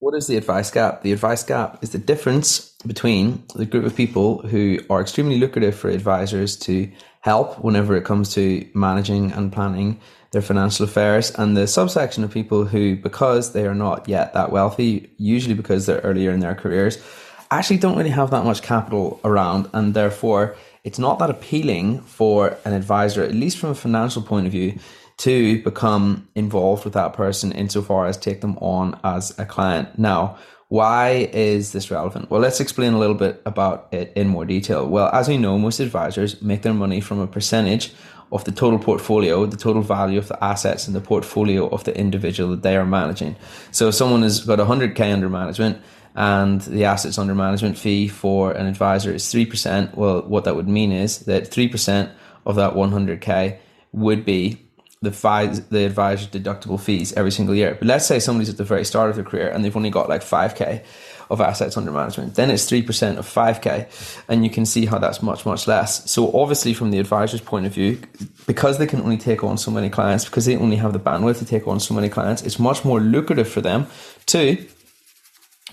What is the advice gap? The advice gap is the difference between the group of people who are extremely lucrative for advisors to help whenever it comes to managing and planning their financial affairs and the subsection of people who, because they are not yet that wealthy, usually because they're earlier in their careers, actually don't really have that much capital around and therefore it's not that appealing for an advisor, at least from a financial point of view, to become involved with that person insofar as take them on as a client. Now, why is this relevant? Well, let's explain a little bit about it in more detail. Well, as we know, most advisors make their money from a percentage of the total portfolio, the total value of the assets in the portfolio of the individual that they are managing. So if someone has got 100k under management and the assets under management fee for an advisor is 3%, well, what that would mean is that 3% of that 100k would be the five the advisor's deductible fees every single year. But let's say somebody's at the very start of their career and they've only got like 5k of assets under management. Then it's 3% of 5k. And you can see how that's much, much less. So obviously from the advisor's point of view, because they can only take on so many clients, because they only have the bandwidth to take on so many clients, it's much more lucrative for them to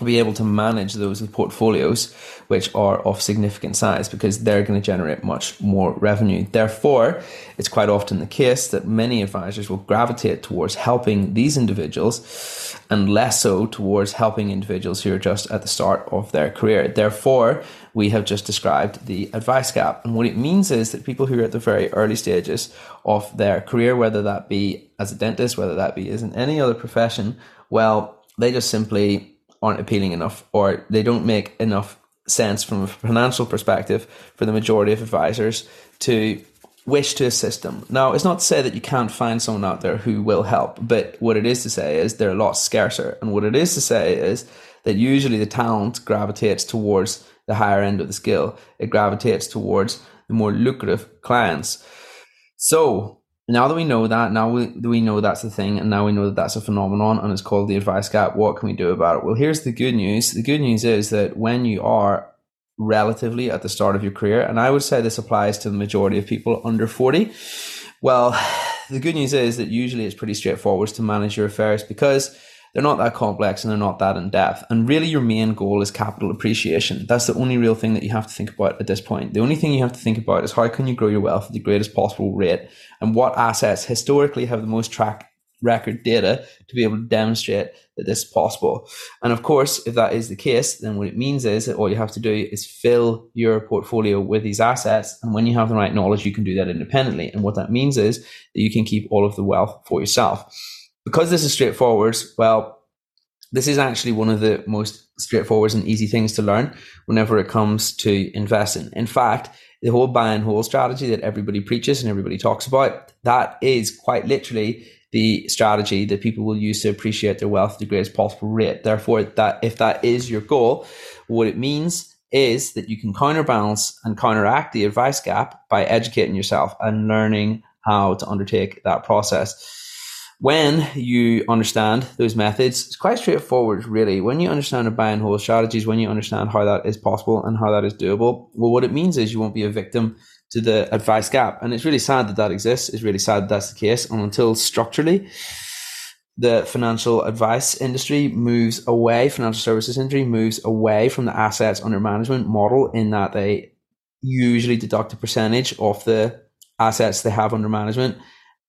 be able to manage those portfolios which are of significant size because they're going to generate much more revenue. Therefore, it's quite often the case that many advisors will gravitate towards helping these individuals and less so towards helping individuals who are just at the start of their career. Therefore, we have just described the advice gap. And what it means is that people who are at the very early stages of their career, whether that be as a dentist, whether that be as in any other profession, well, they just simply aren't appealing enough or they don't make enough sense from a financial perspective for the majority of advisors to wish to assist them. Now, it's not to say that you can't find someone out there who will help, but what it is to say is they're a lot scarcer. And what it is to say is that usually the talent gravitates towards the higher end of the skill, it gravitates towards the more lucrative clients. So, now that we know that, now we, we know that's the thing, and now we know that that's a phenomenon and it's called the advice gap, what can we do about it? Well, here's the good news. The good news is that when you are relatively at the start of your career, and I would say this applies to the majority of people under 40, well, the good news is that usually it's pretty straightforward to manage your affairs because they're not that complex and they're not that in depth. And really, your main goal is capital appreciation. That's the only real thing that you have to think about at this point. The only thing you have to think about is how can you grow your wealth at the greatest possible rate and what assets historically have the most track record data to be able to demonstrate that this is possible. And of course, if that is the case, then what it means is that all you have to do is fill your portfolio with these assets. And when you have the right knowledge, you can do that independently. And what that means is that you can keep all of the wealth for yourself because this is straightforward, well, this is actually one of the most straightforward and easy things to learn whenever it comes to investing. In fact, the whole buy and hold strategy that everybody preaches and everybody talks about, that is quite literally the strategy that people will use to appreciate their wealth at the greatest possible rate. Therefore, that if that is your goal, what it means is that you can counterbalance and counteract the advice gap by educating yourself and learning how to undertake that process when you understand those methods, it's quite straightforward, really. When you understand the buy and hold strategies, when you understand how that is possible and how that is doable, well, what it means is you won't be a victim to the advice gap. And it's really sad that that exists. It's really sad that that's the case. And until structurally, the financial advice industry moves away, financial services industry moves away from the assets under management model in that they usually deduct a percentage of the assets they have under management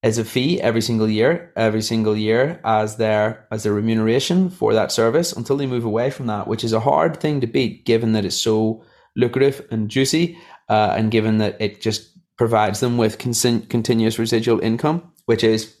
as a fee every single year, every single year as their as their remuneration for that service until they move away from that, which is a hard thing to beat given that it's so lucrative and juicy, uh, and given that it just provides them with con- continuous residual income, which is,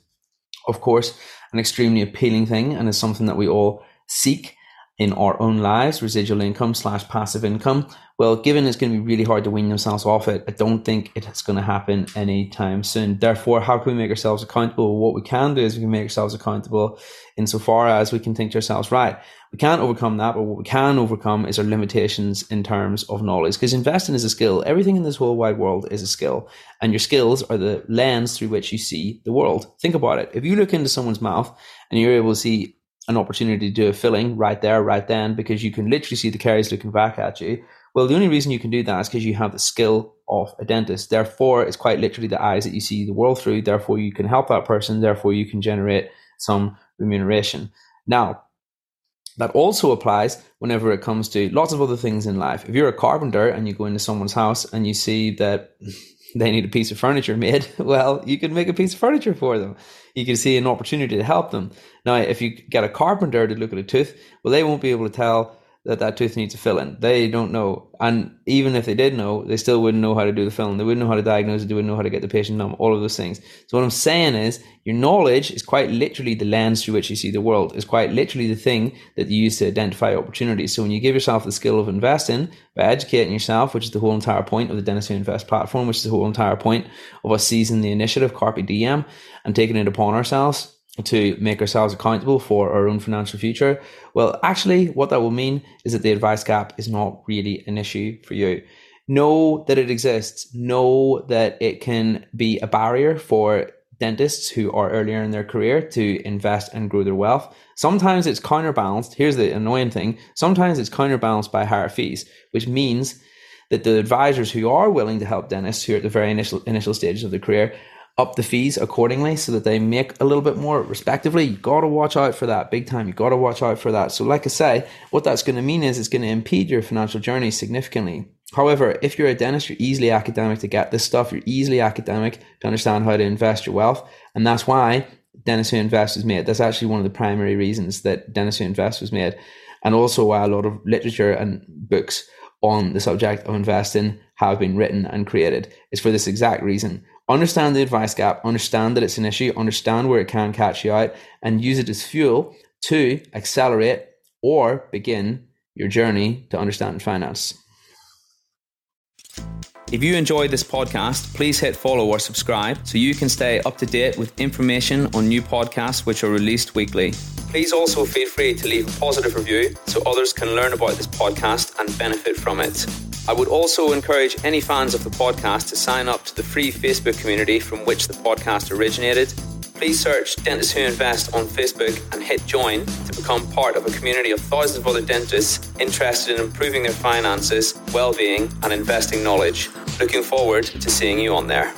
of course, an extremely appealing thing and is something that we all seek in our own lives, residual income slash passive income. Well, given it's going to be really hard to wean themselves off it, I don't think it's going to happen anytime soon. Therefore, how can we make ourselves accountable? What we can do is we can make ourselves accountable insofar as we can think to ourselves, right, we can't overcome that, but what we can overcome is our limitations in terms of knowledge. Because investing is a skill. Everything in this whole wide world is a skill. And your skills are the lens through which you see the world. Think about it. If you look into someone's mouth and you're able to see an opportunity to do a filling right there, right then, because you can literally see the caries looking back at you. Well, the only reason you can do that is because you have the skill of a dentist. Therefore, it's quite literally the eyes that you see the world through. Therefore, you can help that person. Therefore, you can generate some remuneration. Now, that also applies whenever it comes to lots of other things in life. If you're a carpenter and you go into someone's house and you see that they need a piece of furniture made, well, you can make a piece of furniture for them. You can see an opportunity to help them. Now, if you get a carpenter to look at a tooth, well, they won't be able to tell that that tooth needs a filling. They don't know. And even if they did know, they still wouldn't know how to do the filling. They wouldn't know how to diagnose it. They wouldn't know how to get the patient numb, all of those things. So what I'm saying is your knowledge is quite literally the lens through which you see the world. Is quite literally the thing that you use to identify opportunities. So when you give yourself the skill of investing by educating yourself, which is the whole entire point of the Dentist Who Invest platform, which is the whole entire point of us seizing the initiative, Carpe Diem, and taking it upon ourselves to make ourselves accountable for our own financial future. Well, actually, what that will mean is that the advice gap is not really an issue for you. Know that it exists. Know that it can be a barrier for dentists who are earlier in their career to invest and grow their wealth. Sometimes it's counterbalanced. Here's the annoying thing. Sometimes it's counterbalanced by higher fees, which means that the advisors who are willing to help dentists who are at the very initial initial stages of their career up the fees accordingly so that they make a little bit more respectively. You got to watch out for that big time. You got to watch out for that. So, like I say, what that's going to mean is it's going to impede your financial journey significantly. However, if you're a dentist, you're easily academic to get this stuff. You're easily academic to understand how to invest your wealth. And that's why Dentist Who Invest was made. That's actually one of the primary reasons that Dentist Who Invest was made. And also why a lot of literature and books on the subject of investing have been written and created. It's for this exact reason understand the advice gap, understand that it's an issue, understand where it can catch you out, and use it as fuel to accelerate or begin your journey to understand finance. If you enjoyed this podcast, please hit follow or subscribe so you can stay up to date with information on new podcasts which are released weekly. Please also feel free to leave a positive review so others can learn about this podcast and benefit from it. I would also encourage any fans of the podcast to sign up to the free Facebook community from which the podcast originated. Please search Dentists Who Invest on Facebook and hit join to become part of a community of thousands of other dentists interested in improving their finances, well being, and investing knowledge. Looking forward to seeing you on there.